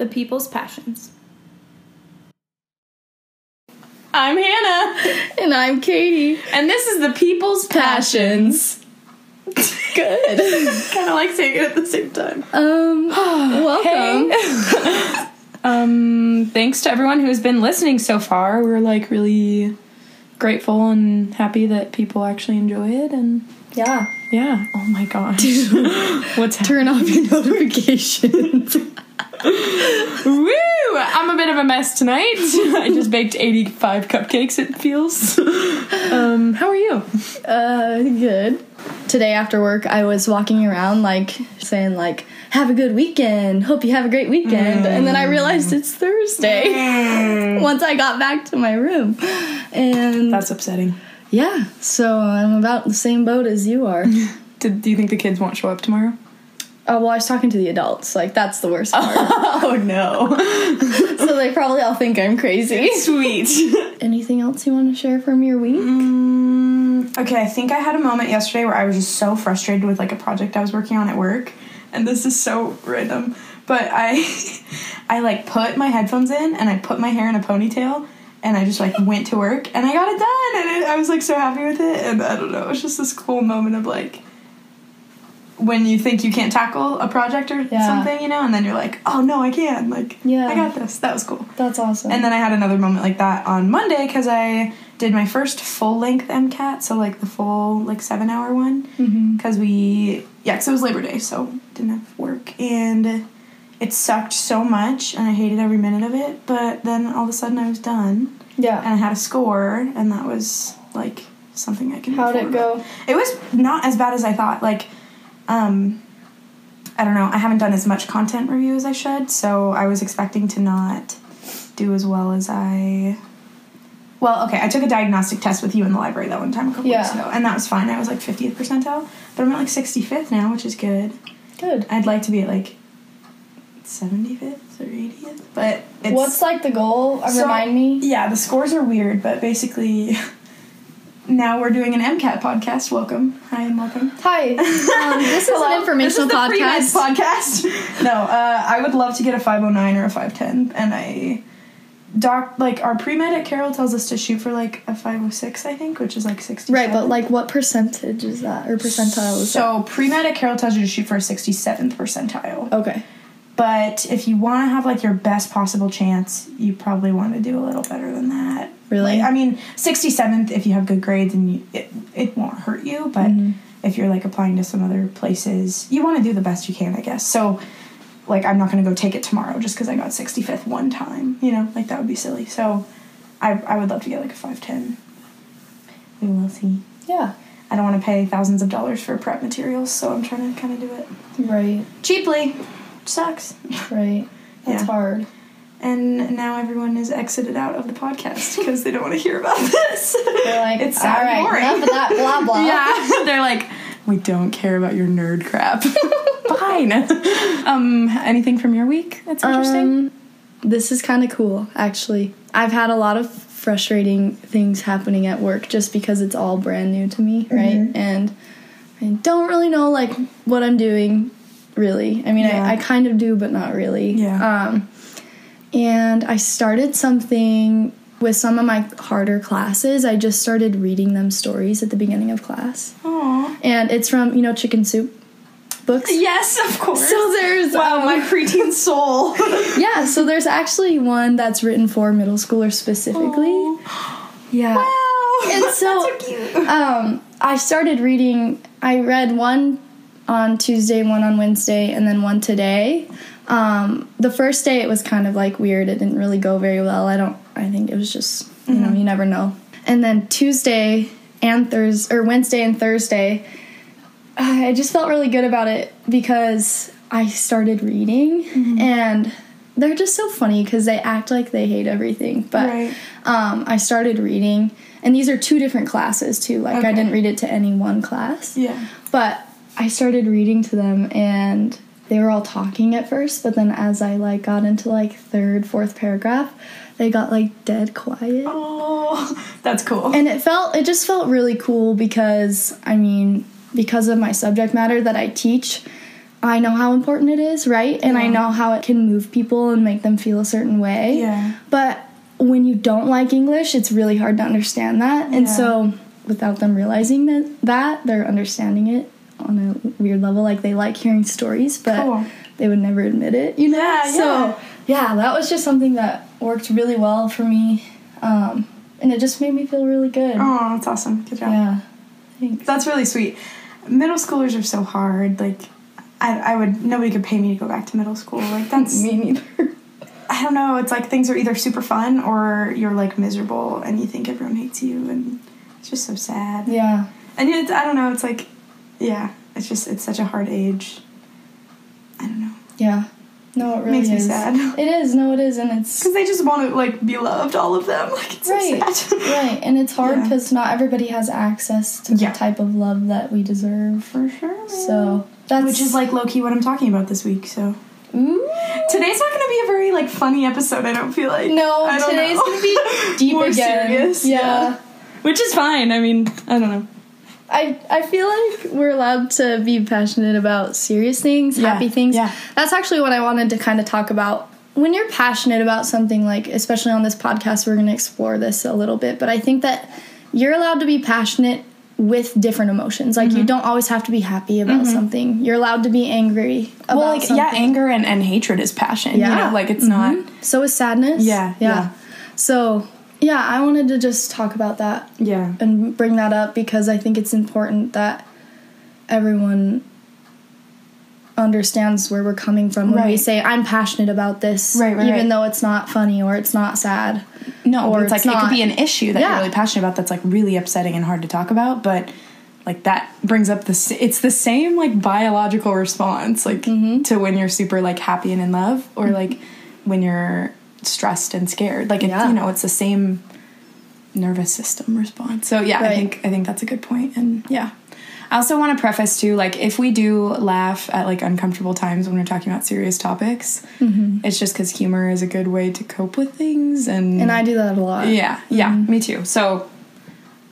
the people's passions. I'm Hannah, And I'm Katie. and this is the people's passions. Good. kind of like saying it at the same time. Um, welcome. um, thanks to everyone who's been listening so far. We're like really grateful and happy that people actually enjoy it, and Yeah. yeah. Oh my gosh, what's happening? Turn off your notifications. Woo! I'm a bit of a mess tonight. I just baked 85 cupcakes, it feels. Um, how are you? uh, good. Today after work, I was walking around like saying like, "Have a good weekend. Hope you have a great weekend." And then I realized it's Thursday. Once I got back to my room, and That's upsetting. yeah, so I'm about the same boat as you are. Did, do you think the kids won't show up tomorrow? Oh well, I was talking to the adults. Like that's the worst part. Oh no. so they probably all think I'm crazy. Sweet. Anything else you want to share from your week? Mm, okay, I think I had a moment yesterday where I was just so frustrated with like a project I was working on at work, and this is so random, but I, I like put my headphones in and I put my hair in a ponytail. And I just like went to work and I got it done and it, I was like so happy with it and I don't know it was just this cool moment of like when you think you can't tackle a project or Yeah. something you know and then you're like oh no I can like Yeah. I got this that was cool That's awesome. and then I had another moment like that on Monday because I did my first full length MCAT, so like the full like seven hour one. Mm-hmm. Because we, yeah, because it was Labor Day, so didn't have work. And it sucked so much, and I hated every minute of it. But then all of a sudden I was done, Yeah. and. I had a score, and that was like something I can. How'd it go? it was not as bad as I thought. Like, um, I don't know. I haven't done as much content review as I should, so I was expecting to not do as well as I. Well, okay, I took a diagnostic test with you in the library that one time a couple weeks ago, and that was fine. I was like 50th percentile, but I'm at like 65th now, which is good. Good. I'd like to be at like 75th or 80th, but it's. What's like the goal? Uh, So- Remind me. Yeah, the scores are weird, but basically. Now we're doing an MCAT podcast. Welcome. Hi and welcome. Hi. Um, this is Hello. an informational this is the podcast. Podcast. no, uh, I would love to get a 509 or a 510, and I doc like our pre med at Carroll tells us to shoot for like a 506, I think, which is like 60. right, but like what percentage is that or percentile is so pre med at Carroll tells you to shoot for a 67th percentile. Okay. But if you want to have like your best possible chance, you probably want to do a little better than that. Really? Like, I mean, 67th if you have good grades and you, it it won't hurt you, but Mhm. if you're like applying to some other places, you want to do the best you can, I guess. So like I'm not going to go take it tomorrow just cuz I got 65th one time, you know? Like that would be silly. So I I would love to get like a 510. We will see. Yeah. I don't want to pay thousands of dollars for prep materials, so I'm trying to kind of do it Right. cheaply. Sucks. Right. That's Yeah. hard. And now everyone is exited out of the podcast because they don't want to hear about this. They're like, it's all right, boring. enough of that blah blah. yeah, they're like, we don't care about your nerd crap. Fine. um, anything from your week that's interesting? Um, this is kind of cool, actually. I've had a lot of frustrating things happening at work just because it's all brand new to me, right? Mhm. And I don't really know like what I'm doing, really. I mean, Yeah. I, I kind of do, but not really. Yeah. Um, and I started something with some of my harder classes. I just started reading them stories at the beginning of class, Aw. and it's from you know Chicken Soup books. Yes, of course. So there's wow, um, my preteen soul. yeah, so there's actually one that's written for middle schoolers specifically. Yeah. Wow. And so, so cute. Um, I started reading. I read one on Tuesday, one on Wednesday, and then one today. Um, the first day it was kind of like weird. It didn't really go very well. I don't. I think it was just you know you never know. And then Tuesday and Thursday or Wednesday and Thursday, I just felt really good about it because I started reading and they're just so funny because they act like they hate everything. But Right. um, I started reading, and these are two different classes too. Like I didn't read it to any one class, Yeah. but I started reading to them, and they were all talking at first. But then as I like got into like third, fourth paragraph, they got like dead quiet. Oh, that's cool. and it felt it just felt really cool because i mean because of my subject matter that i teach I know how important it is, right? And I know how it can move people and make them feel a certain way. Yeah. But when you don't like English, it's really hard to understand that. And Yeah. so without them realizing that that they're understanding it on a weird level like they like hearing stories, but Cool. they would never admit it, you know? Yeah, So, yeah, that was just something that worked really well for me. Um, and it just made me feel really good. Oh, that's awesome. Good job. Yeah. Thanks. That's really sweet. Middle schoolers are so hard. Like, I, I would nobody could pay me to go back to middle school. Like that's me neither. I don't know. It's like things are either super fun or you're like miserable and you think everyone hates you and it's just so sad. yeah. And it's, I don't know. It's like, yeah. It's just it's such a hard age. I don't know Yeah. No, it really Makes me sad. It is. No, it is, and it's because they just want to like be loved, all of them. Like it's right, so sad. right, and it's hard Yeah. because not everybody has access to Yeah. the type of love that we deserve. For sure. So that's which is like low key what I'm talking about this week. So ooh. today's not going to be a very like funny episode. I don't feel like. No, today's know. gonna be deep More again. serious. Yeah. Which is fine. I mean, I don't know. I, I feel like we're allowed to be passionate about serious things, Yeah, happy things. yeah. That's actually what I wanted to kind of talk about. When you're passionate about something, like, especially on this podcast, we're going to explore this a little bit, but I think that you're allowed to be passionate with different emotions. Like, Mm-hmm. you don't always have to be happy about something. You're allowed to be angry about well, like something. yeah, anger and, and hatred is passion. Yeah. You know, like it's not. So is sadness. Yeah, yeah. So, yeah, I wanted to just talk about that Yeah. and bring that up because I think it's important that everyone understands where we're coming from when we say I'm passionate about this, Right, right, even right. though it's not funny or it's not sad. No, Or but it's like it's it could be an issue that Yeah. you're really passionate about that's like really upsetting and hard to talk about, but like that brings up the it's the same like biological response like Mm-hmm. to when you're super like happy and in love or like when you're stressed and scared. Like it's Yeah. you know, it's the same nervous system response. So yeah, I think I think that's a good point. and yeah. I also want to preface too, like if we do laugh at like uncomfortable times when we're talking about serious topics, mm-hmm. it's just because humor is a good way to cope with things, and And I do that a lot. yeah, yeah, mm-hmm. me too. So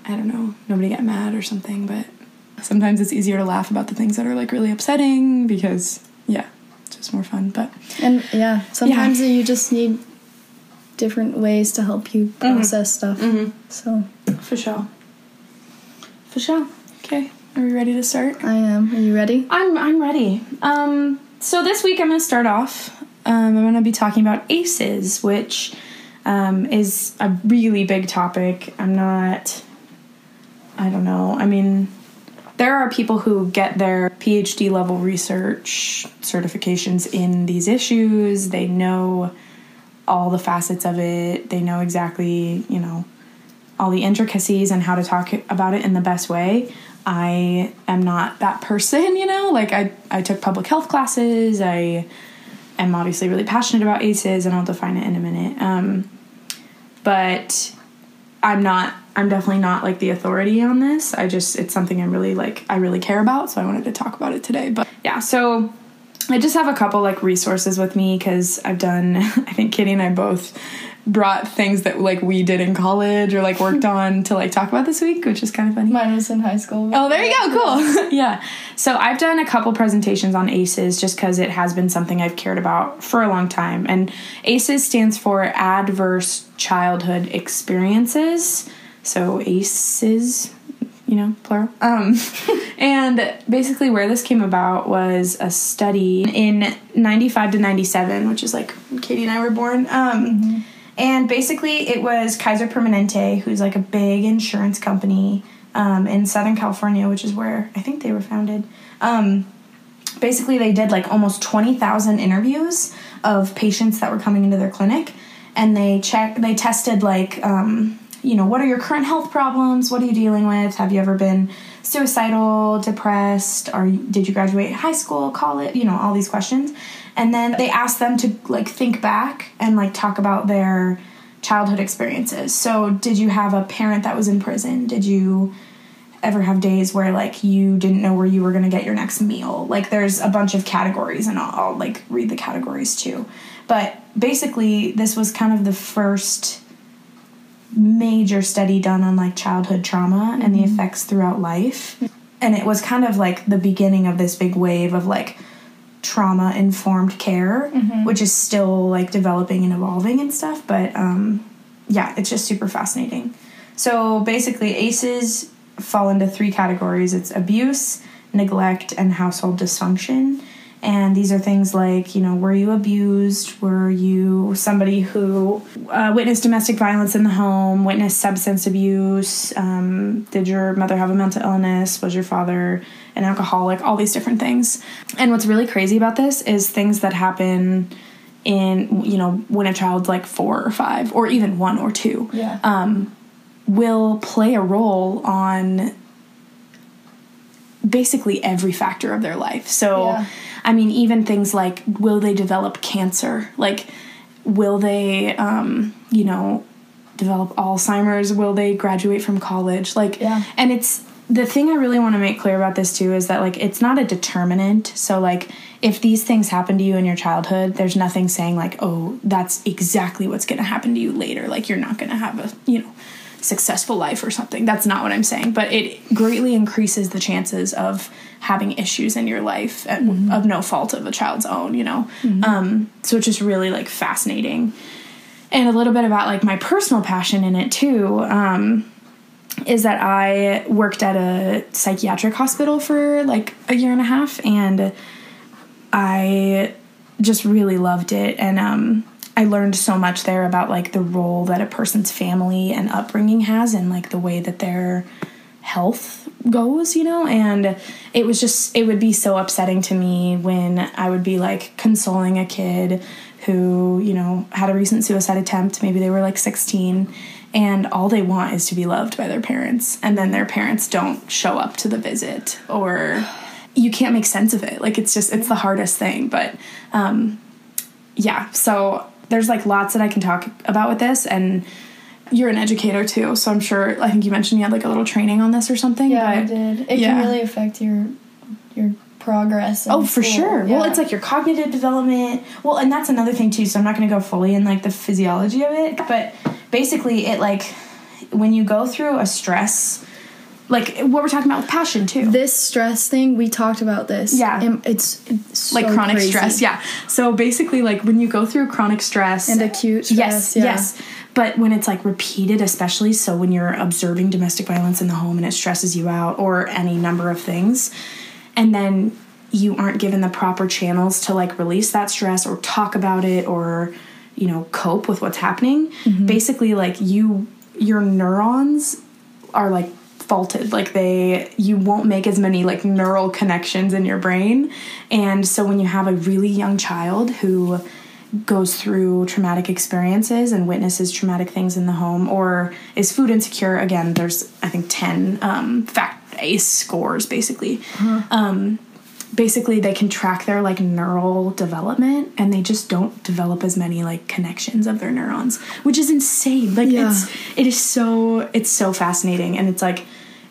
I don't know, nobody get mad or something, but sometimes it's easier to laugh about the things that are like really upsetting because yeah, it's just more fun. But And yeah, sometimes you just need different ways to help you Mm-hmm. process stuff. So for sure, for sure. Okay, are we ready to start? I am. Are you ready? I'm I'm ready. Um, so this week I'm going to start off. Um, I'm going to be talking about ACEs, which um, is a really big topic. I'm not. I don't know. I mean, there are people who get their PhD level research certifications in these issues. They know all the facets of it. They know exactly, you know, all the intricacies and how to talk about it in the best way. I am not that person, you know? Like I I took public health classes. I am obviously really passionate about ACEs and I'll define it in a minute. Um but I'm not I'm definitely not like the authority on this. I just it's something I'm really like I really care about, so I wanted to talk about it today. But yeah, so I just have a couple like resources with me because I've done I think Katie and I both brought things that like we did in college or like worked on to like talk about this week, which is kind of funny. Mine was in high school. Oh, there you go. Cool. yeah. So I've done a couple presentations on ACEs just because it has been something I've cared about for a long time. And ACEs stands for Adverse Childhood Experiences. So ACEs, you know, plural. Um, and basically, where this came about was a study in 95 to 97, which is like Katie and I were born. Um, And basically, it was Kaiser Permanente, who's like a big insurance company um, in Southern California, which is where I think they were founded. Um, basically, they did like almost 20,000 interviews of patients that were coming into their clinic. And they checked, they tested like, um, you know, what are your current health problems? What are you dealing with? Have you ever been suicidal, depressed? Or did you graduate high school, college? You know, all these questions. And then they asked them to like think back and like talk about their childhood experiences. So, did you have a parent that was in prison? Did you ever have days where like you didn't know where you were going to get your next meal? Like there's a bunch of categories and I'll, I'll like read the categories too. But basically this was kind of the first major study done on like childhood trauma and the effects throughout life. And it was kind of like the beginning of this big wave of like trauma informed care, which is still like developing and evolving and stuff. But um, yeah, it's just super fascinating. So basically, ACEs fall into three categories it's abuse, neglect, and household dysfunction. And these are things like, you know, were you abused? Were you somebody who uh, witnessed domestic violence in the home, witnessed substance abuse? Um, did your mother have a mental illness? Was your father an alcoholic? All these different things. And what's really crazy about this is things that happen in, you know, when a child's like four or five, or even one or two Yeah. um, will play a role on basically every factor of their life. So, Yeah. I mean, even things like will they develop cancer? Like, will they, um, you know, develop Alzheimer's? Will they graduate from college? Like, Yeah. and it's the thing I really want to make clear about this too is that like it's not a determinant. So like if these things happen to you in your childhood, there's nothing saying like, oh, that's exactly what's going to happen to you later. Like you're not going to have a, you know, successful life or something. That's not what I'm saying, but it greatly increases the chances of having issues in your life at, of no fault of a child's own, you know. Um so it's just really like fascinating. And a little bit about like my personal passion in it too. Um is that I worked at a psychiatric hospital for like a year and a half and I just really loved it and um I learned so much there about like the role that a person's family and upbringing has and like the way that their health goes, you know, and it was just it would be so upsetting to me when I would be like consoling a kid who, you know, had a recent suicide attempt, maybe they were like 16 and all they want is to be loved by their parents and then their parents don't show up to the visit or you can't make sense of it. Like it's just it's the hardest thing, but um yeah, so there's like lots that I can talk about with this and you're an educator too, so I'm sure I think you mentioned you had like a little training on this or something. Yeah, I did. It yeah. can really affect your your progress. Oh, for school. sure. Well, it's like your cognitive development. Well, and that's another thing too. So I'm not going to go fully in like the physiology of it, but basically, it like when you go through a stress, like what we're talking about with passion too. this stress thing. We talked about this. Yeah. It's, it's like chronic crazy. stress, yeah. So basically, like when you go through chronic stress and acute yes, stress. yeah. yes. But when it's like repeated, especially so when you're observing domestic violence in the home and it stresses you out, or any number of things, and then you aren't given the proper channels to like release that stress or talk about it or you know cope with what's happening. Mm-hmm. Basically, like you, your neurons are like faulted. Like they you won't make as many like neural connections in your brain. And so when you have a really young child who goes through traumatic experiences and witnesses traumatic things in the home or is food insecure again there's i think 10 um, fact ace scores basically. Um, basically they can track their like neural development and they just don't develop as many like connections of their neurons which is insane. Like Yeah. it's it is so it's so fascinating. And it's like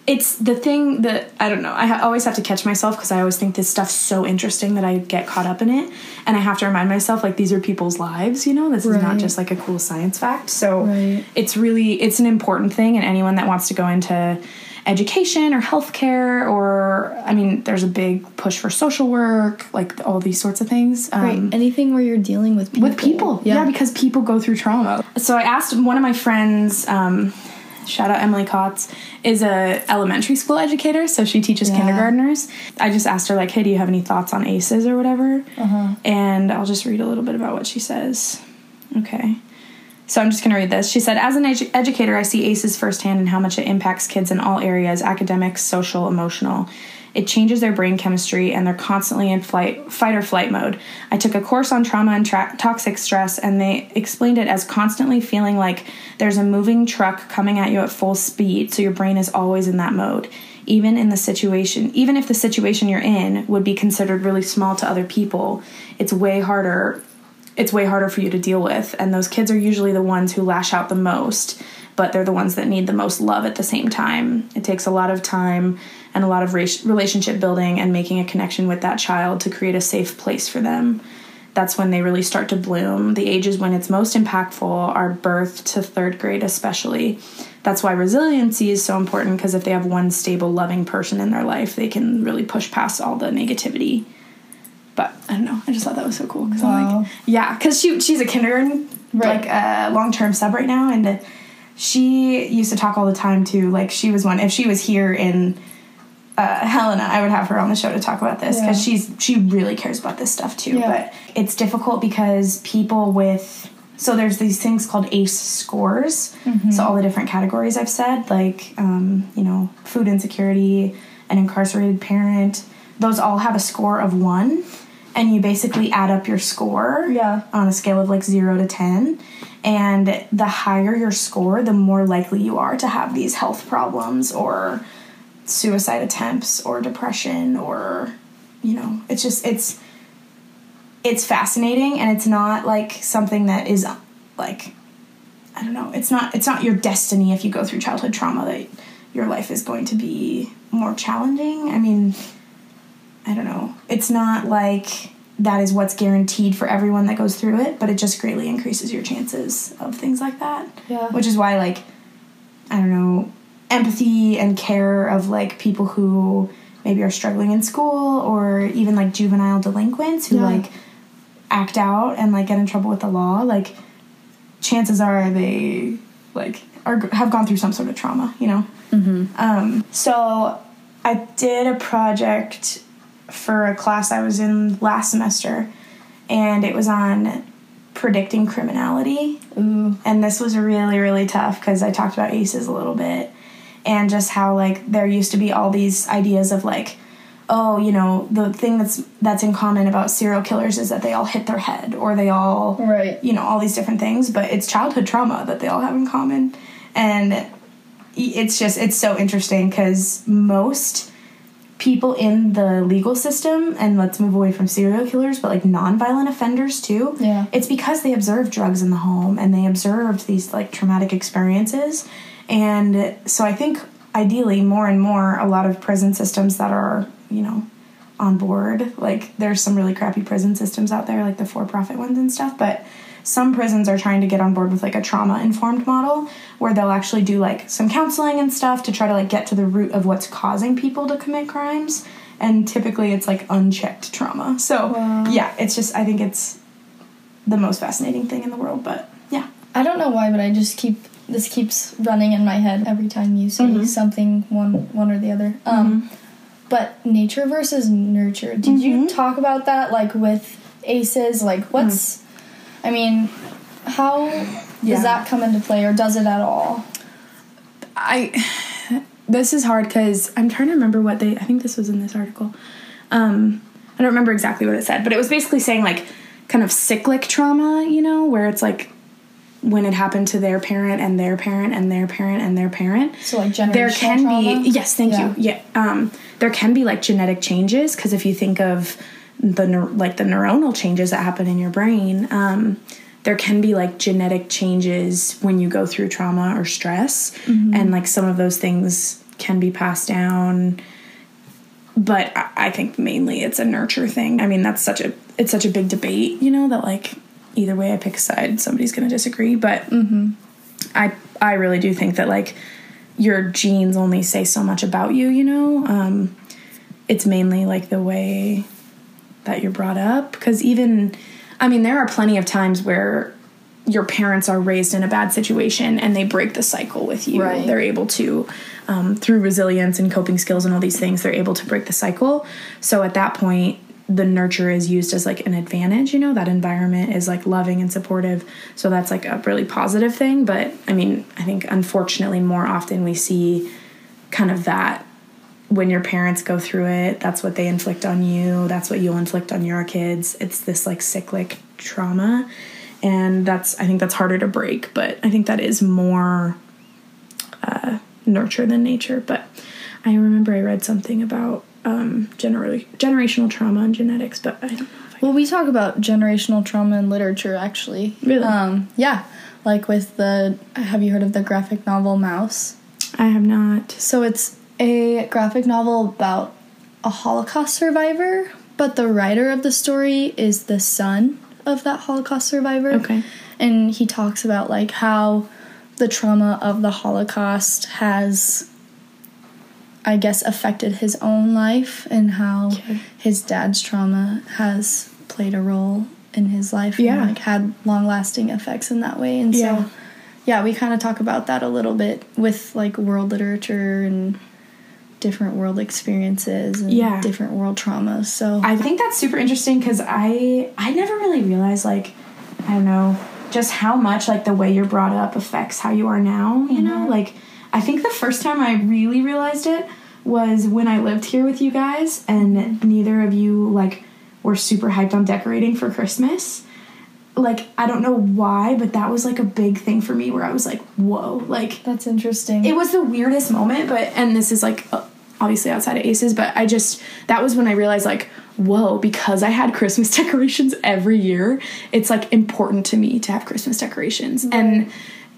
it's the thing that I don't know. I ha- always have to catch myself because I always think this stuff's so interesting that I get caught up in it, and I have to remind myself like these are people's lives. You know, this is not just like a cool science fact. So Right. it's really it's an important thing, and anyone that wants to go into education or healthcare or I mean, there's a big push for social work, like all these sorts of things. Um, Right. Anything where you're dealing with people. with people yeah. because people go through trauma so i asked one of my friends um, shout out emily kotz is a elementary school educator so she teaches Yeah. kindergartners i just asked her like hey do you have any thoughts on aces or whatever Uh-huh. and i'll just read a little bit about what she says okay so I'm just going to read this. She said, As an edu- educator, I see ACEs firsthand and how much it impacts kids in all areas academics, social, emotional. It changes their brain chemistry and they're constantly in flight, fight or flight mode. I took a course on trauma and tra- toxic stress, and they explained it as constantly feeling like there's a moving truck coming at you at full speed, so your brain is always in that mode. Even in the situation, even if the situation you're in would be considered really small to other people, it's way harder it's way harder for you to deal with. And those kids are usually the ones who lash out the most, but they're the ones that need the most love at the same time. It takes a lot of time and a lot of re- relationship building and making a connection with that child to create a safe place for them. That's when they really start to bloom. The ages when it's most impactful are birth to third grade, especially. That's why resiliency is so important because if they have one stable, loving person in their life, they can really push past all the negativity. But I don't know. I just thought that was so cool because I'm like, yeah, because she she's a kindergarten Right. like uh, long term sub right now, and she used to talk all the time too. Like she was one if she was here in uh, Helena, I would have her on the show to talk about this because Yeah. she's she really cares about this stuff too. Yeah. But it's difficult because people with so there's these things called ACE scores. Mm-hmm. So all the different categories I've said, like um, you know, food insecurity, an incarcerated parent, those all have a score of one, and you basically add up your score Yeah. on a scale of like zero to ten. And the higher your score, the more likely you are to have these health problems or suicide attempts or depression or you know it's just it's it's fascinating and it's not like something that is like i don't know it's not it's not your destiny if you go through childhood trauma that your life is going to be more challenging. I mean i don't know. It's not like that is what's guaranteed for everyone that goes through it but it just greatly increases your chances of things like that. Yeah. which is why like i don't know empathy and care of like people who maybe are struggling in school or even like juvenile delinquents who Yeah. like act out and like get in trouble with the law like chances are they like are have gone through some sort of trauma you know um, so i did a project for a class i was in last semester and it was on predicting criminality Ooh. and this was really really tough because i talked about aces a little bit and just how like there used to be all these ideas of like oh you know the thing that's that's in common about serial killers is that they all hit their head or they all Right. you know all these different things but it's childhood trauma that they all have in common and it's just it's so interesting because most people in the legal system and let's move away from serial killers but like non-violent offenders too Yeah. it's because they observed drugs in the home and they observed these like traumatic experiences and so i think ideally more and more a lot of prison systems that are you know on board like there's some really crappy prison systems out there like the for-profit ones and stuff but some prisons are trying to get on board with like a trauma informed model where they'll actually do like some counseling and stuff to try to like get to the root of what's causing people to commit crimes. And typically it's like unchecked trauma. So Wow. yeah it's just i think it's the most fascinating thing in the world but yeah. I don't know why, but I just keep this keeps running in my head every time you say Mhm. something one one or the other. Um, but nature versus nurture. Did you Mhm. talk about that like with aces? Like what's I mean, how Yeah. does that come into play or does it at all? I this is hard because I'm trying to remember what they. I think this was in this article. Um, I don't remember exactly what it said, but it was basically saying like kind of cyclic trauma, you know, where it's like when it happened to their parent and their parent and their parent and their parent. So like generational There can trauma? be yes, thank Yeah. you. Yeah, um, there can be like genetic changes because if you think of the like the neuronal changes that happen in your brain, um, there can be like genetic changes when you go through trauma or stress, and like some of those things can be passed down. But I- I think mainly it's a nurture thing. I mean, that's such a it's such a big debate, you know, that like either way I pick a side, somebody's gonna disagree. But I I really do think that like your genes only say so much about you, you know. Um, it's mainly like the way that you're brought up because even I mean there are plenty of times where your parents are raised in a bad situation and they break the cycle with you. Right. They're able to um, through resilience and coping skills and all these things they're able to break the cycle. So at that point the nurture is used as like an advantage, you know, that environment is like loving and supportive. So that's like a really positive thing. But I mean, I think unfortunately more often we see kind of that when your parents go through it, that's what they inflict on you, that's what you'll inflict on your kids. It's this like cyclic trauma. And that's, I think that's harder to break, but I think that is more uh, nurture than nature. But I remember I read something about um, genera- generational trauma and genetics, but I don't know if I Well, we talk about generational trauma in literature actually. Really? Um, yeah. Like with the have you heard of the graphic novel Maus? I have not. So it's a graphic novel about a Holocaust survivor, but the writer of the story is the son of that Holocaust survivor. Okay. And he talks about like how the trauma of the Holocaust has I guess, affected his own life and how Okay. his dad's trauma has played a role in his life Yeah. and like had long lasting effects in that way. And Yeah. so, yeah, we kind of talk about that a little bit with like world literature and different world experiences and Yeah. different world traumas. So, I think that's super interesting because I I never really realized like I don't know just how much like the way you're brought up affects how you are now. You know, mm-hmm. like I think the first time I really realized it was when I lived here with you guys and neither of you like were super hyped on decorating for Christmas. Like I don't know why, but that was like a big thing for me where I was like, whoa, like that's interesting. it was the weirdest moment but and this is like obviously outside of aces but i just that was when i realized like whoa because i had christmas decorations every year it's like important to me to have christmas decorations and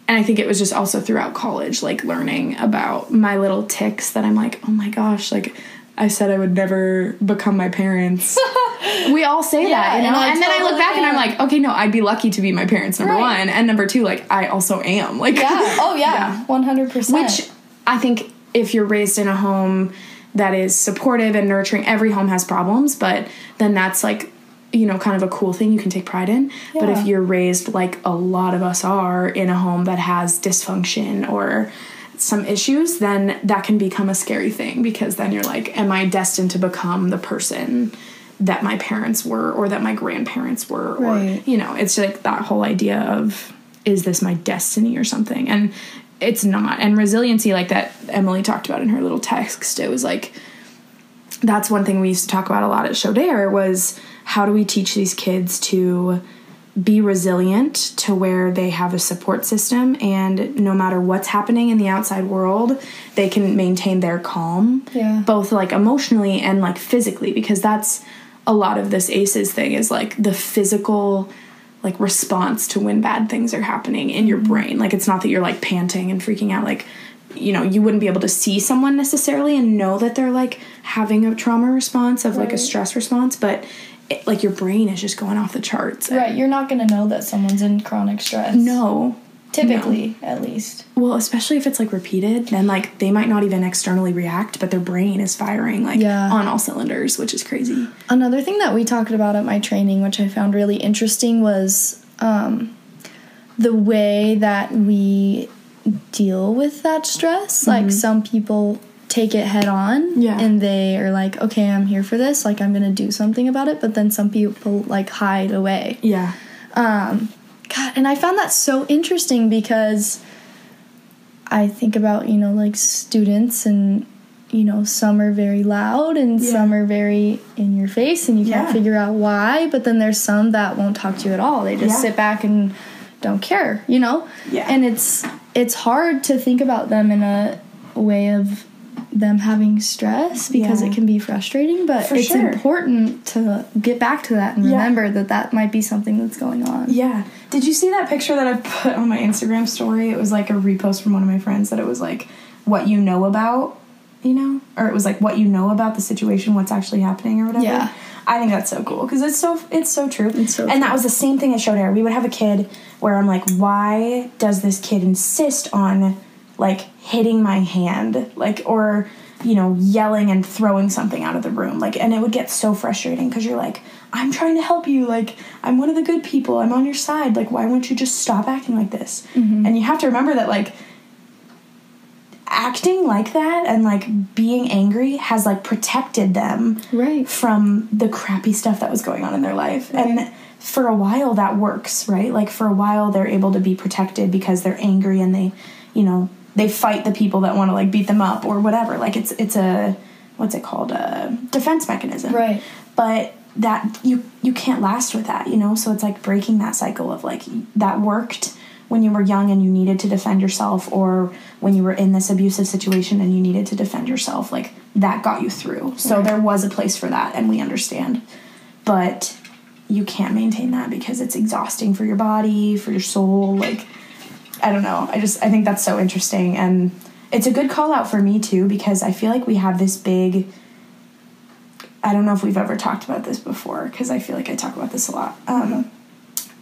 and i think it was just also throughout college like learning about my little ticks that i'm like oh my gosh like i said i would never become my parents we all say Yeah, that you know and I and, then i look totally back and i'm am. like okay no i'd be lucky to be my parents number Right. one and number two like i also am like yeah. Oh, yeah. 100%. which I think if you're raised in a home that is supportive and nurturing, every home has problems, but then that's like, you know, kind of a cool thing you can take pride in. But if you're raised like a lot of us are in a home that has dysfunction or some issues, then that can become a scary thing because then you're like, am I destined to become the person that my parents were or that my grandparents were? Or, Right. you know, it's like that whole idea of, is this my destiny or something? And it's not. And resiliency, like that Emily talked about in her little text, it was like, that's one thing we used to talk about a lot at Shodair was how do we teach these kids to be resilient to where they have a support system and no matter what's happening in the outside world they can maintain their calm Yeah. both like emotionally and like physically because that's a lot of this aces thing is like the physical like response to when bad things are happening in your mm-hmm. brain like it's not that you're like panting and freaking out like you know you wouldn't be able to see someone necessarily and know that they're like having a trauma response of like a stress response but it, like your brain is just going off the charts Right, you're not going to know that someone's in chronic stress. no Typically, at least. well especially if it's like repeated then like they might not even externally react but their brain is firing like Yeah. on all cylinders which is crazy Another thing that we talked about at my training, which I found really interesting, was um, the way that we deal with that stress. Like some people take it head on Yeah. and they are like, okay, I'm here for this. Like, I'm going to do something about it. But then some people like hide away. yeah Um, God, and I found that so interesting because I think about, you know, like students and, you know, some are very loud and Yeah. some are very in your face and you can't figure out why, but then there's some that won't talk to you at all. They just Yeah. sit back and don't care, you know? Yeah. And it's it's hard to think about them in a way of them having stress because Yeah. it can be frustrating, but For it's sure. important to get back to that and Yeah. remember that that might be something that's going on. Yeah. Did you see that picture that I put on my Instagram story? It was like a repost from one of my friends that it was like what you know about, you know, or it was like what you know about the situation, what's actually happening or whatever. Yeah. I think that's so cool because it's so it's so true. It's so and that was the same thing at Shodair. We would have a kid where I'm like, why does this kid insist on like hitting my hand, like or you know yelling and throwing something out of the room, like, and it would get so frustrating because you're like, I'm trying to help you, like I'm one of the good people, I'm on your side, like why won't you just stop acting like this? Mm-hmm. And you have to remember that like acting like that and like being angry has like protected them Right. from the crappy stuff that was going on in their life. And for a while that works, right? Like for a while they're able to be protected because they're angry and they, you know, they fight the people that want to like beat them up or whatever. Like it's it's a what's it called? A defense mechanism. Right. But that you you can't last with that, you know? So it's like breaking that cycle of like that worked when you were young and you needed to defend yourself or when you were in this abusive situation and you needed to defend yourself like that got you through. So Right. there was a place for that and we understand. But you can't maintain that because it's exhausting for your body for your soul like i don't know. I just i think that's so interesting. And it's a good call out for me too because i feel like we have this big i don't know if we've ever talked about this before because i feel like i talk about this a lot. Um,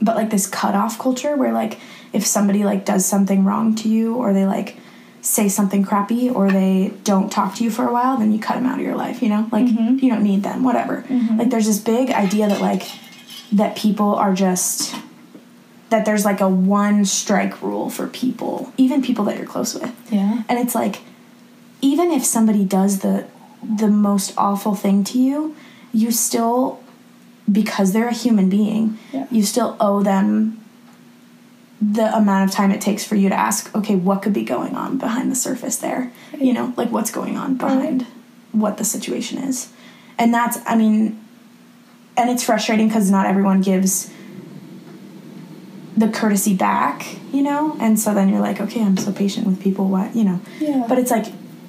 but like this cutoff culture where like if somebody like does something wrong to you or they like say something crappy or they don't talk to you for a while, then you cut them out of your life, you know? Like mm-hmm. you don't need them, whatever. Mm-hmm. Like there's this big idea that like that people are just that there's like a one strike rule for people, even people that you're close with. Yeah. And it's like even if somebody does the the most awful thing to you, you still because they're a human being, Yeah. you still owe them the amount of time it takes for you to ask, okay, what could be going on behind the surface there? You know, like what's going on behind what the situation is. And that's, I mean, and it's frustrating because not everyone gives the courtesy back, you know? And so then you're like, okay, I'm so patient with people, what, you know? Yeah. But it's like,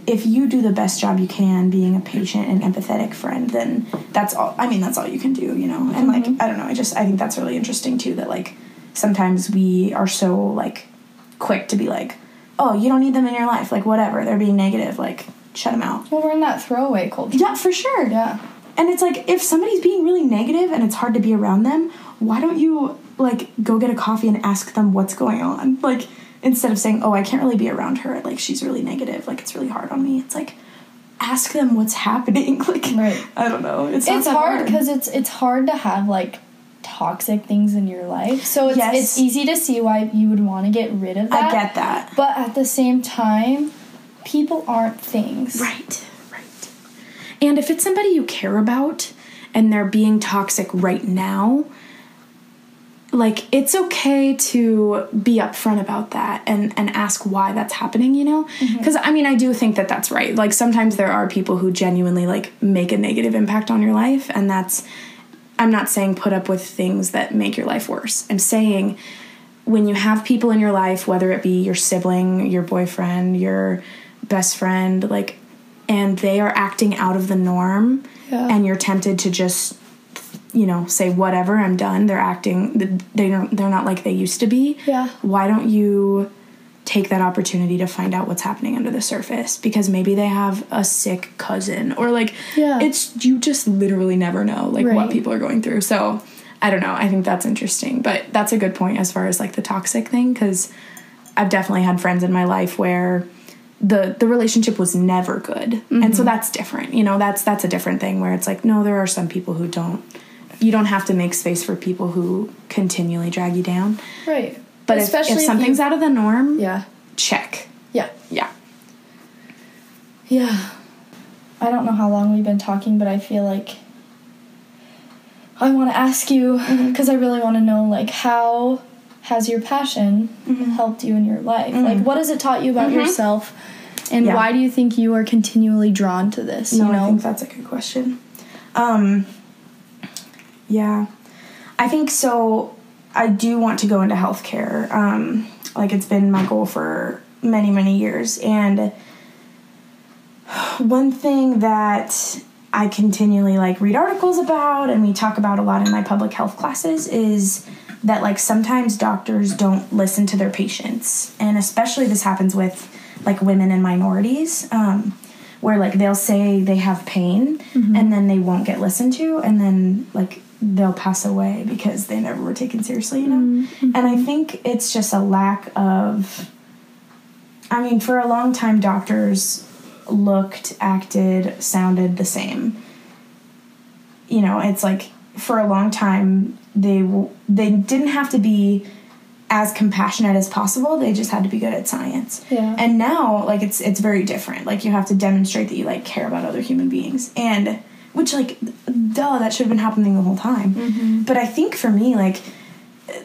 if you do the best job you can being a patient and empathetic friend, then that's all, I mean, that's all you can do, you know? And like, mm-hmm. I don't know, I just, I think that's really interesting too that like sometimes we are so like quick to be like, oh, you don't need them in your life, like whatever, they're being negative, like shut them out. Well, we're in that throwaway culture. Yeah, for sure. Yeah. And it's like if somebody's being really negative and it's hard to be around them, why don't you like go get a coffee and ask them what's going on? Like instead of saying, "Oh, I can't really be around her. Like she's really negative. Like it's really hard on me." It's like ask them what's happening. Like Right. I don't know. It's It's hard because it's it's hard to have like toxic things in your life. So it's Yes. it's easy to see why you would want to get rid of that. I get that. But at the same time, people aren't things. Right, right. And if it's somebody you care about and they're being toxic right now, like it's okay to be upfront about that and and ask why that's happening, you know? Mm-hmm. Cuz I mean, I do think that that's right. Like sometimes there are people who genuinely like make a negative impact on your life and that's I'm not saying put up with things that make your life worse. I'm saying when you have people in your life, whether it be your sibling, your boyfriend, your best friend, like, and they are acting out of the norm, Yeah. and you're tempted to just, you know, say whatever, I'm done. They're acting, they don't, they're not like they used to be. Yeah. Why don't you take that opportunity to find out what's happening under the surface? Because maybe they have a sick cousin, or like, Yeah. it's you just literally never know like what people are going through. So I don't know. I think that's interesting, but that's a good point as far as like the toxic thing because I've definitely had friends in my life where the the relationship was never good, and so mm-hmm. that's different. You know, that's that's a different thing where it's like no, there are some people who don't. You don't have to make space for people who continually drag you down. Right. But if, if something's you, out of the norm, Yeah. check. Yeah. Yeah. Yeah. I don't know how long we've been talking, but I feel like I want to ask you Mm-hmm. because I really want to know like how has your passion Mm-hmm. helped you in your life? Like what has it taught you about yourself? And Yeah. why do you think you are continually drawn to this? No, you know? I think that's a good question. Um, yeah, I think so. I do want to go into healthcare. Um, like it's been my goal for many, many years, and one thing that I continually like read articles about, and we talk about a lot in my public health classes, is that like sometimes doctors don't listen to their patients, and especially this happens with like women and minorities. Um, where like they'll say they have pain and then they won't get listened to and then like they'll pass away because they never were taken seriously you know? Mm-hmm. And i think it's just a lack of i mean for a long time doctors looked acted sounded the same. You know it's like for a long time they w- they didn't have to be as compassionate as possible they just had to be good at science. Yeah. and now like it's it's very different. Like you have to demonstrate that you like care about other human beings. And which like duh that should have been happening the whole time. Mm-hmm. But i think for me like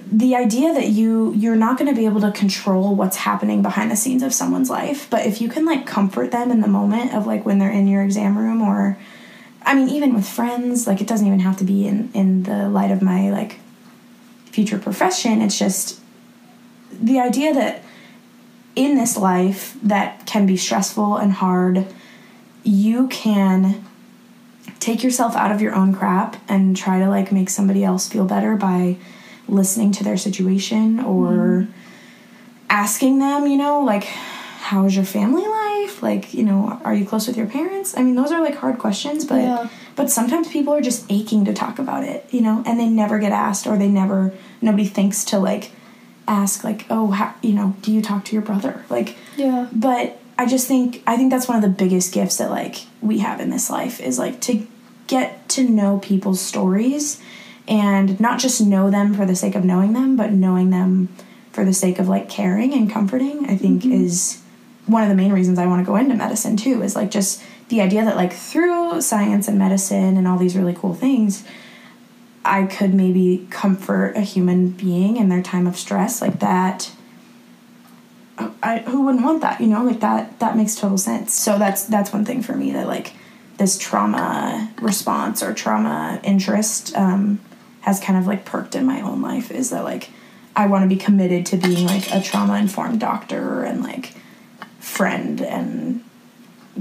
the idea that you you're not going to be able to control what's happening behind the scenes of someone's life but if you can like comfort them in the moment of like when they're in your exam room or i mean even with friends like it doesn't even have to be in in the light of my like future profession. It's just the idea that in this life that can be stressful and hard you can take yourself out of your own crap and try to like make somebody else feel better by listening to their situation or mm-hmm. asking them you know like how's your family life like you know are you close with your parents i mean those are like hard questions but Yeah. but sometimes people are just aching to talk about it you know and they never get asked or they never nobody thinks to like ask like oh how, you know do you talk to your brother like Yeah. but I just think I think that's one of the biggest gifts that like we have in this life is like to get to know people's stories and not just know them for the sake of knowing them, but knowing them for the sake of like caring and comforting. I think Mm-hmm. is one of the main reasons I want to go into medicine too is like just the idea that like through science and medicine and all these really cool things I could maybe comfort a human being in their time of stress like that I who wouldn't want that, you know? Like that that makes total sense. So that's that's one thing for me that like this trauma response or trauma interest um, has kind of like perked in my own life is that like I want to be committed to being like a trauma informed doctor and like friend and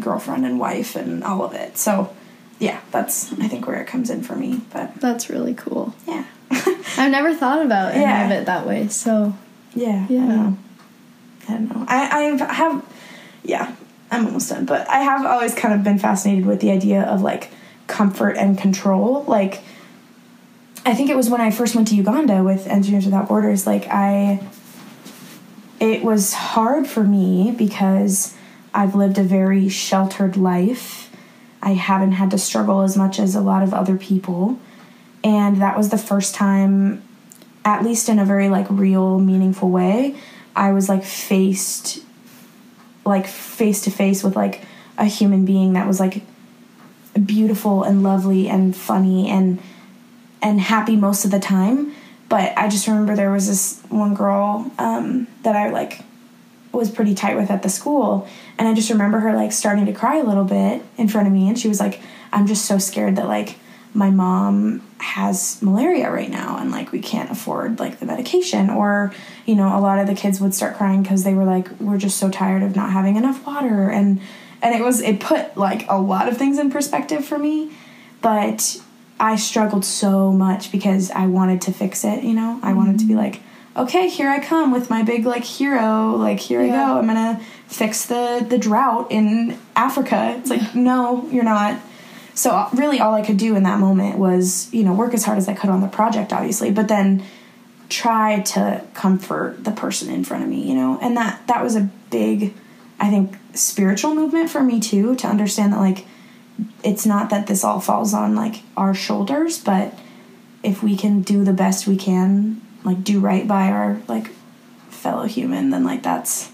girlfriend and wife and all of it. So yeah, that's I think where it comes in for me. But That's really cool. yeah. I've never thought about any Yeah. of it that way. So Yeah. Yeah. I know. I don't know. I, I have, yeah, I'm almost done, but I have always kind of been fascinated with the idea of like comfort and control. Like, I think it was when I first went to Uganda with Engineers Without Borders, like, I, it was hard for me because I've lived a very sheltered life. I haven't had to struggle as much as a lot of other people. And that was the first time at least in a very like real meaningful way i was like faced like face to face with like a human being that was like beautiful and lovely and funny and and happy most of the time. But i just remember there was this one girl um, that i like was pretty tight with at the school. And i just remember her like starting to cry a little bit in front of me. And she was like i'm just so scared that like my mom has malaria right now and like we can't afford like the medication or you know a lot of the kids would start crying because they were like we're just so tired of not having enough water. And and it was it put like a lot of things in perspective for me but i struggled so much because i wanted to fix it you know? I wanted to be mm-hmm. like okay here i come with my big like hero like here Yeah. i go. I'm gonna fix the the drought in africa. It's like no you're not so uh, really all i could do in that moment was you know work as hard as i could on the project obviously but then try to comfort the person in front of me you know? And that that was a big i think spiritual movement for me too to understand that like it's not that this all falls on like our shoulders but if we can do the best we can like do right by our like fellow human then like that's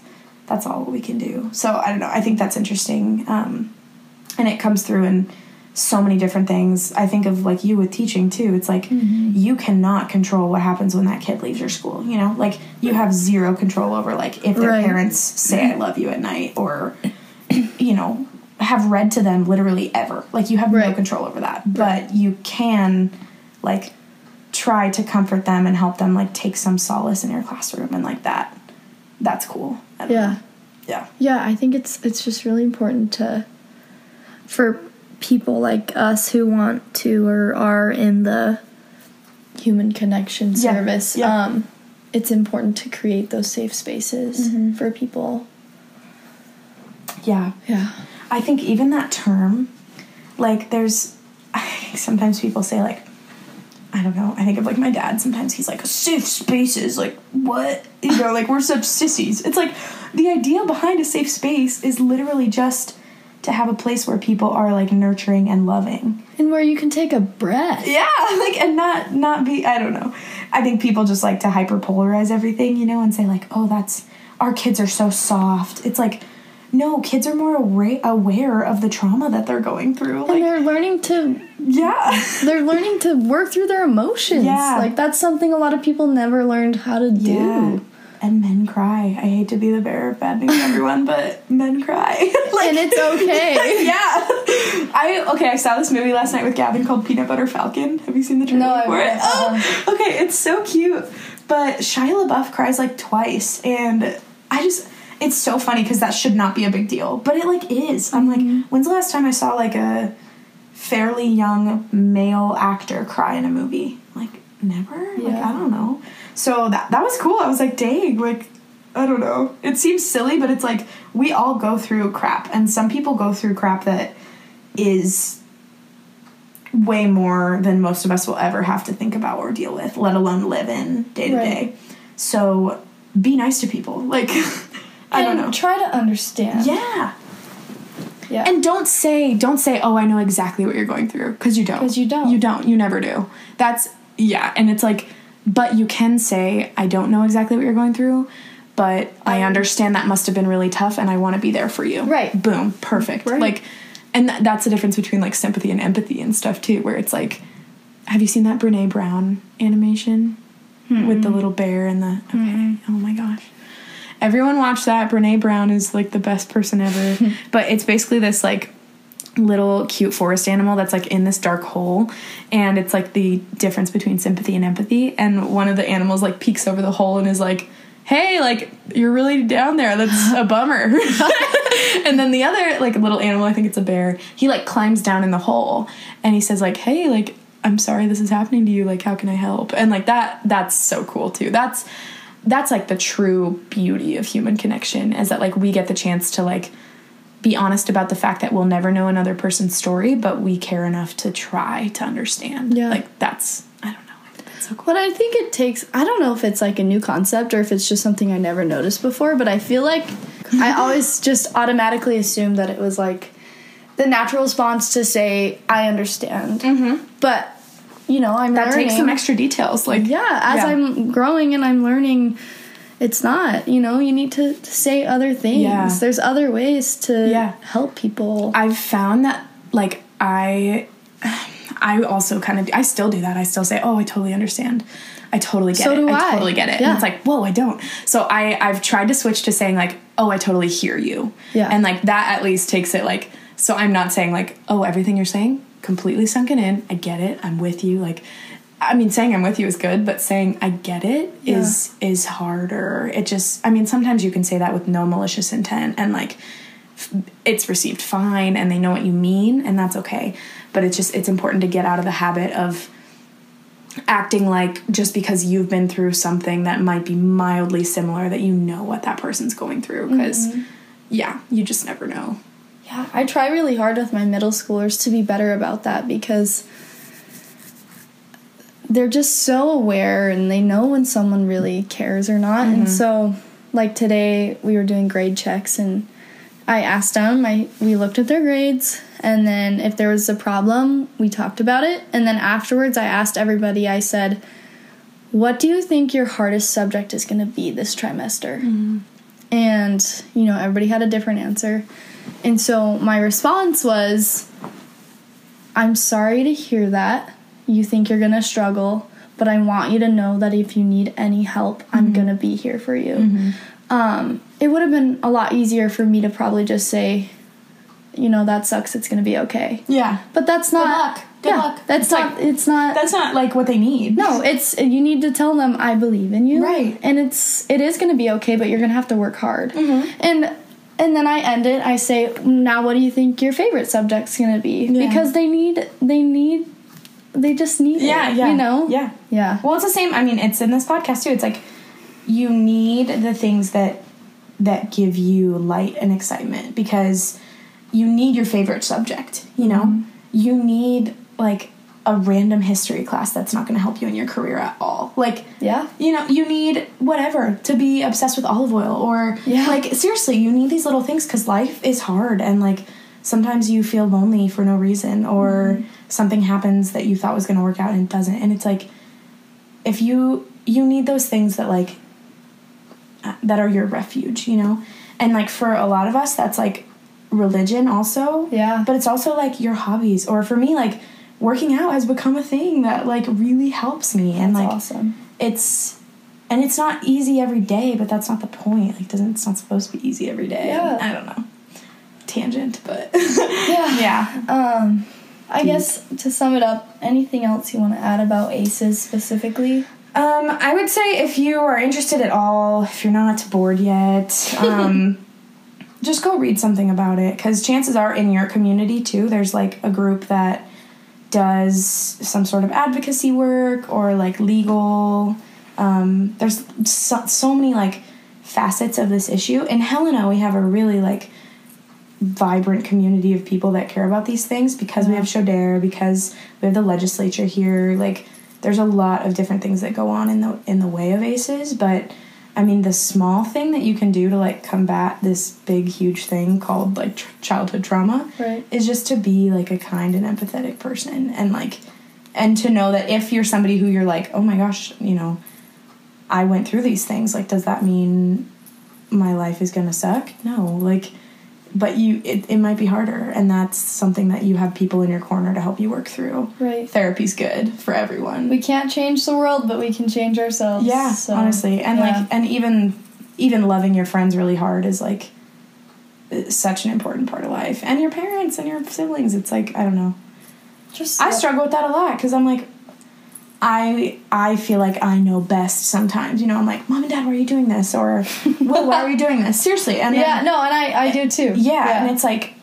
that's all we can do. So i don't know. I think that's interesting um and it comes through in so many different things. I think of like you with teaching too. It's like mm-hmm. you cannot control what happens when that kid leaves your school you know? Like you have zero control over like if their Right. parents say i love you at night or you know have read to them literally ever. Like you have no control over that. But you can like try to comfort them and help them like take some solace in your classroom and like that that's cool. Yeah. know. yeah. Yeah, I think it's it's just really important to for people like us who want to or are in the human connection Yeah, service. yeah. Um it's important to create those safe spaces Mhm. for people. yeah Yeah. I think even that term, like there's, I think sometimes people say like, I don't know. I think of like my dad. Sometimes he's like safe spaces. Like what? You know, like we're such sissies. It's like the idea behind a safe space is literally just to have a place where people are like nurturing and loving. And where you can take a breath. Yeah, like and not not be. I don't know. I think people just like to hyperpolarize everything, you know, and say like, oh, that's our kids are so soft. It's like. No, kids are more aware, aware of the trauma that they're going through. And they're learning to yeah. they're learning to work through their emotions. Yeah. Like that's something a lot of people never learned how to do. Yeah. And men cry. I hate to be the bearer of bad news, to everyone, but men cry. like, And it's okay. yeah. I okay. I saw this movie last night with Gavin called Peanut Butter Falcon. Have you seen the trailer No, for it? Oh, okay. It's so cute. But Shia LaBeouf cries like twice, and I just. It's so funny because that should not be a big deal, but it like is. I'm Mm-hmm. like, when's the last time I saw like a fairly young male actor cry in a movie? Like never. Like Yeah. I don't know. So that that was cool. I was like, dang, like I don't know. It seems silly, but it's like we all go through crap, and some people go through crap that is way more than most of us will ever have to think about or deal with, let alone live in day to day. So be nice to people. Like I don't know. Try to understand. Yeah. Yeah. And don't say don't say, "Oh, I know exactly what you're going through," because you don't. 'Cause you don't. You don't. You never do. That's yeah, and it's like but you can say, "I don't know exactly what you're going through." But I I- understand that must have been really tough, and I want to be there for you. Right. Boom. Perfect. Right. Like, and th- that's the difference between like sympathy and empathy and stuff too. Where it's like, have you seen that Brene Brown animation hmm. with the little bear and the? Hmm. Okay. Oh my gosh. Everyone watch that. Brene Brown is like the best person ever. but it's basically this like little cute forest animal that's like in this dark hole and it's like the difference between sympathy and empathy and one of the animals like peeks over the hole and is like hey like you're really down there. That's a bummer. And then the other like little animal i think it's a bear he like climbs down in the hole and he says like hey like i'm sorry this is happening to you. Like how can i help? And like that that's so cool too. That's that's like the true beauty of human connection is that like we get the chance to like be honest about the fact that we'll never know another person's story, but we care enough to try to understand. Yeah. Like that's I don't know. That's. What I think it takes, I don't know if it's like a new concept or if it's just something I never noticed before, but I feel like I always just automatically assumed that it was like the natural response to say, I understand. Mm-hmm. But, you know, I'm That learning. takes some extra details. Like yeah, as Yeah. I'm growing and I'm learning, it's not, you know, you need to, to say other things. Yeah. There's other ways to Yeah. help people. I've found that like I I also kind of I still do that. I still say, "Oh, I totally understand. I totally get So it. do I. totally get it." Yeah. And it's like, "Whoa, I don't." So I I've tried to switch to saying like, "Oh, I totally hear you." Yeah. And like that at least takes it like so I'm not saying like, "Oh, everything you're saying completely sunken in. I get it. I'm with you." Like I mean, saying I'm with you is good, but saying I get it it is is harder. It just I mean, sometimes you can say that with no malicious intent and like it's received fine and they know what you mean and that's okay. But it's just it's important to get out of the habit of acting like just because you've been through something that might be mildly similar that you know what that person's going through because mm-hmm. yeah you just never know. Yeah, I try really hard with my middle schoolers to be better about that because they're just so aware and they know when someone really cares or not. And mm-hmm. so, like today, we were doing grade checks and I asked them, I we looked at their grades and then if there was a problem, we talked about it. And then afterwards, I asked everybody, I said, What do you think your hardest subject is going to be this trimester? Mm-hmm. And, you know, everybody had a different answer. And so my response was, I'm sorry to hear that. You think you're going to struggle, but I want you to know that if you need any help, I'm going to be here for you. Um, it would have been a lot easier for me to probably just say, you know, that sucks. It's going to be okay. yeah But that's not. Good luck. Good yeah, luck. That's It's not. like- it's not. that's not like what they need no, it's you need to tell them I believe in you, Right. And it's it is going to be okay, but you're going to have to work hard. Mm-hmm. And and then I end it. I say, now what do you think your favorite subject's going to be? Yeah. Because they need they need they just need yeah it, yeah you know yeah yeah Well, it's the same. I mean, it's in this podcast too. It's like you need the things that that give you light and excitement because you need your favorite subject. You know, Mm-hmm. you need like a random history class that's not going to help you in your career at all. Like, yeah you know, you need whatever to be obsessed with olive oil or Yeah. like seriously, you need these little things because life is hard and like sometimes you feel lonely for no reason or Mm-hmm. Something happens that you thought was going to work out and it doesn't. And it's like if you you need those things that like that are your refuge, you know? And like for a lot of us that's like religion also. Yeah. But it's also like your hobbies or for me like working out has become a thing that like really helps me and that's like awesome it's and it's not easy every day but that's not the point like doesn't it's not supposed to be easy every day Yeah. i don't know tangent but yeah yeah um I guess to sum it up, anything else you want to add about ACEs specifically? um i would say if you are interested at all if you're not bored yet um just go read something about it because chances are in your community too there's like a group that does some sort of advocacy work or like legal um, there's so, so many like facets of this issue in helena we have a really like vibrant community of people that care about these things because we have Shodair, because we have the legislature here. Like, there's a lot of different things that go on in the in the way of ACEs, but I mean, the small thing that you can do to like combat this big, huge thing called like tr- childhood trauma Right. is just to be like a kind and empathetic person and like, and to know that if you're somebody who you're like, oh my gosh, you know, I went through these things, like, does that mean my life is gonna suck? No, like, but you, it, it might be harder, and that's something that you have people in your corner to help you work through. Right. Therapy's good for everyone. We can't change the world, but we can change ourselves. Yeah, so, honestly, and yeah. like, and even even loving your friends really hard is like such an important part of life, and your parents and your siblings. It's like I don't know. just I struggle with that a lot because I'm like, I I feel like I know best sometimes. You know, I'm like, mom and dad, why are you doing this? Or, well, why are you doing this? Seriously, and then- Yeah, no, and I I do too. yeah, and it's like,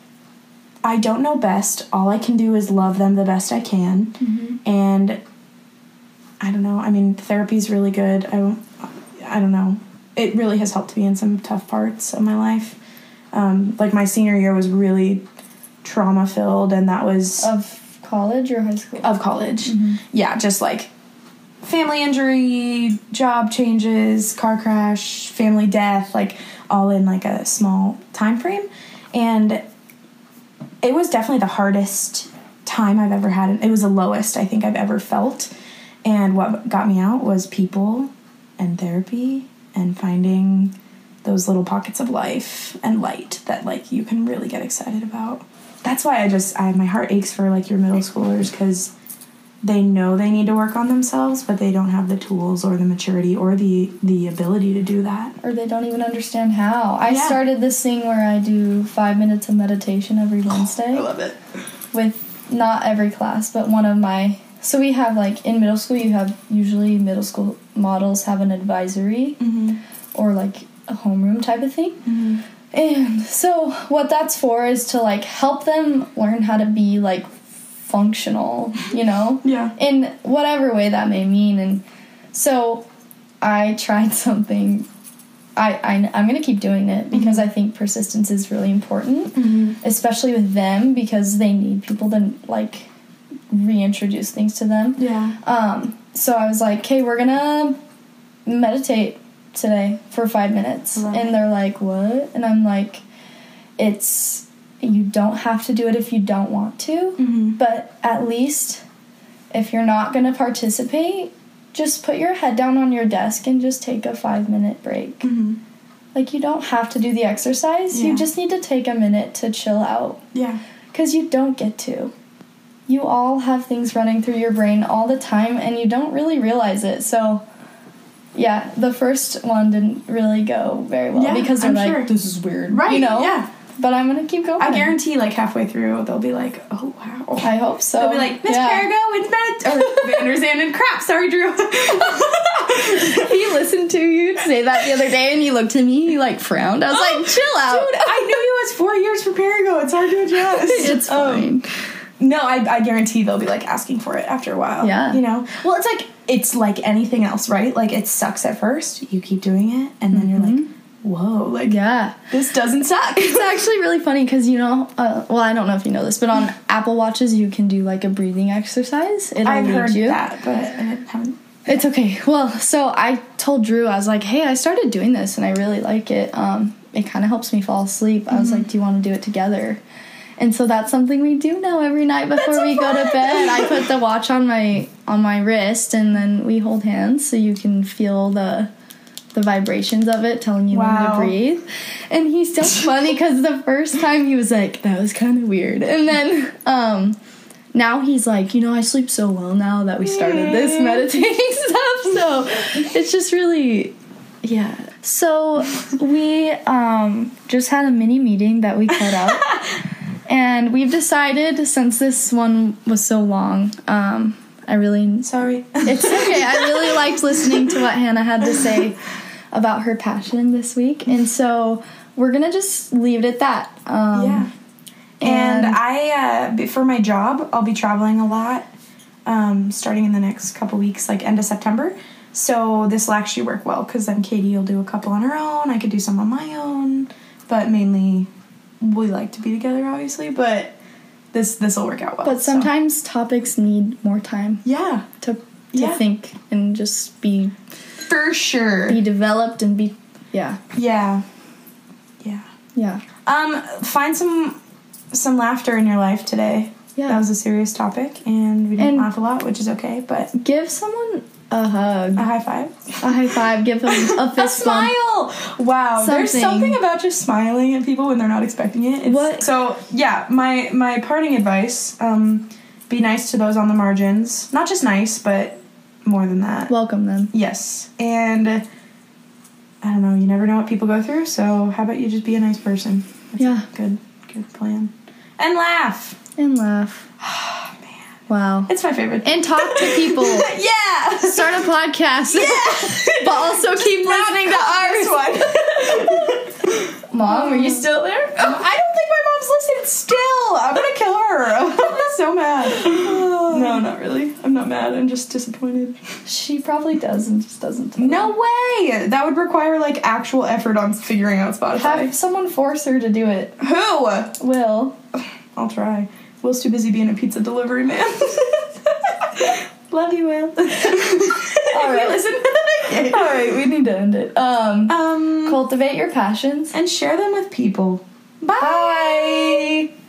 I don't know best. All I can do is love them the best I can, Mm-hmm. and I don't know. I mean, therapy's really good. I don't, I don't know. It really has helped me in some tough parts of my life. Um, like my senior year was really trauma filled, and that was of college or high school. of college. Mm-hmm. Yeah, just like family injury, job changes, car crash, family death, like all in like a small time frame. And it was definitely the hardest time I've ever had. It was the lowest I think I've ever felt. And what got me out was people and therapy and finding those little pockets of life and light that like you can really get excited about. That's why I just I my heart aches for like your middle schoolers cuz they know they need to work on themselves but they don't have the tools or the maturity or the the ability to do that. or they don't even understand how. I Yeah. started this thing where I do five minutes of meditation every Wednesday I love it. with not every class, but one of my. So we have like in middle school, you have usually middle school models have an advisory Mhm. or like a homeroom type of thing. Mhm. And so what that's for is to like help them learn how to be like functional, you know? Yeah. in whatever way that may mean. And so I tried something. I, I I'm gonna keep doing it because I think persistence is really important, especially with them because they need people to like reintroduce things to them. Yeah. Um, so I was like, "Okay, we're gonna meditate today for five minutes," Love and they're like, "What?" And I'm like, "It's you don't have to do it if you don't want to." Mhm. But at least if you're not going to participate, just put your head down on your desk and just take a five minute break. Mhm. Like, you don't have to do the exercise, Yeah. you just need to take a minute to chill out Yeah. because you don't get to. You all have things running through your brain all the time and you don't really realize it. So, yeah, the first one didn't really go very well Yeah, because they're I'm like, sure. this is weird. Right. You know? Yeah. But I'm going to keep going. I guarantee like halfway through they'll be like, "Oh wow." I hope so. They'll be like, Miss Yeah. Perigo and Bennett or Vanderzand and crap. Sorry, Drew. he listened to you say that the other day and you looked at me he like frowned i was like chill out Dude, I knew you was four years for Perigo. It's hard to adjust. it's Um, fine No, I, I guarantee they'll be like asking for it after a while. Yeah. You know? Well, it's like, it's like anything else, right? Like, it sucks at first. You keep doing it, and then you're like, whoa, like, yeah this doesn't suck. it's actually really funny because you know uh, well i don't know if you know this but on apple watches you can do like a breathing exercise it'll I've heard you that, but I haven't. it's okay well so i told drew i was like hey i started doing this and i really like it um, it kind of helps me fall asleep i was Mm-hmm. like do you want to do it together and so that's something we do now every night before so we go to bed. I put the watch on my on my wrist and then we hold hands so you can feel the the vibrations of it telling you when to breathe. And he's so funny because the first time he was like that was kind of weird. And then um now he's like you know i sleep so well now that we started this meditating stuff. So it's just really yeah. So we um just had a mini meeting that we cut out and we've decided since this one was so long um i really Sorry. it's okay. I really liked listening to what Hannah had to say about her passion this week, and so we're gonna just leave it at that. Um, yeah. And, I, uh, for my job, I'll be traveling a lot um, starting in the next couple weeks, like end of September. So this will actually work well because then Katie will do a couple on her own. I could do some on my own, but mainly we like to be together, obviously. But this this will work out well. but so. sometimes topics need more time yeah, to to Yeah. think and just be For sure. be developed and be yeah Yeah. Yeah. yeah Um, find some some laughter in your life today. Yeah. That was a serious topic, and we didn't And- laugh a lot, which is okay. But give someone a hug a high five, a high five give them a a fist bump smile. Wow, there's Something. something about just smiling at people when they're not expecting it. It's, What- So yeah, my my parting advice: um, be nice to those on the margins. Not just nice, but more than that. welcome them Yes, and I don't know. You never know what people go through, so how about you just be a nice person? That's Yeah. a good, good plan. And laugh. and laugh wow it's my favorite. and talk to people yeah. start a podcast Yeah. but also keep listening to ours one. mom are you still there I don't think my mom's listening still. I'm gonna kill her. I'm so mad. No, not really. I'm not mad. I'm just disappointed. she probably does and just doesn't No way. That would require like actual effort on figuring out Spotify. have someone force her to do it Who? will I'll try. Will's too busy being a pizza delivery man. Love you, Will. All right. listen. Okay. all right we need to end it um Um, cultivate your passions and share them with people. Bye. Bye.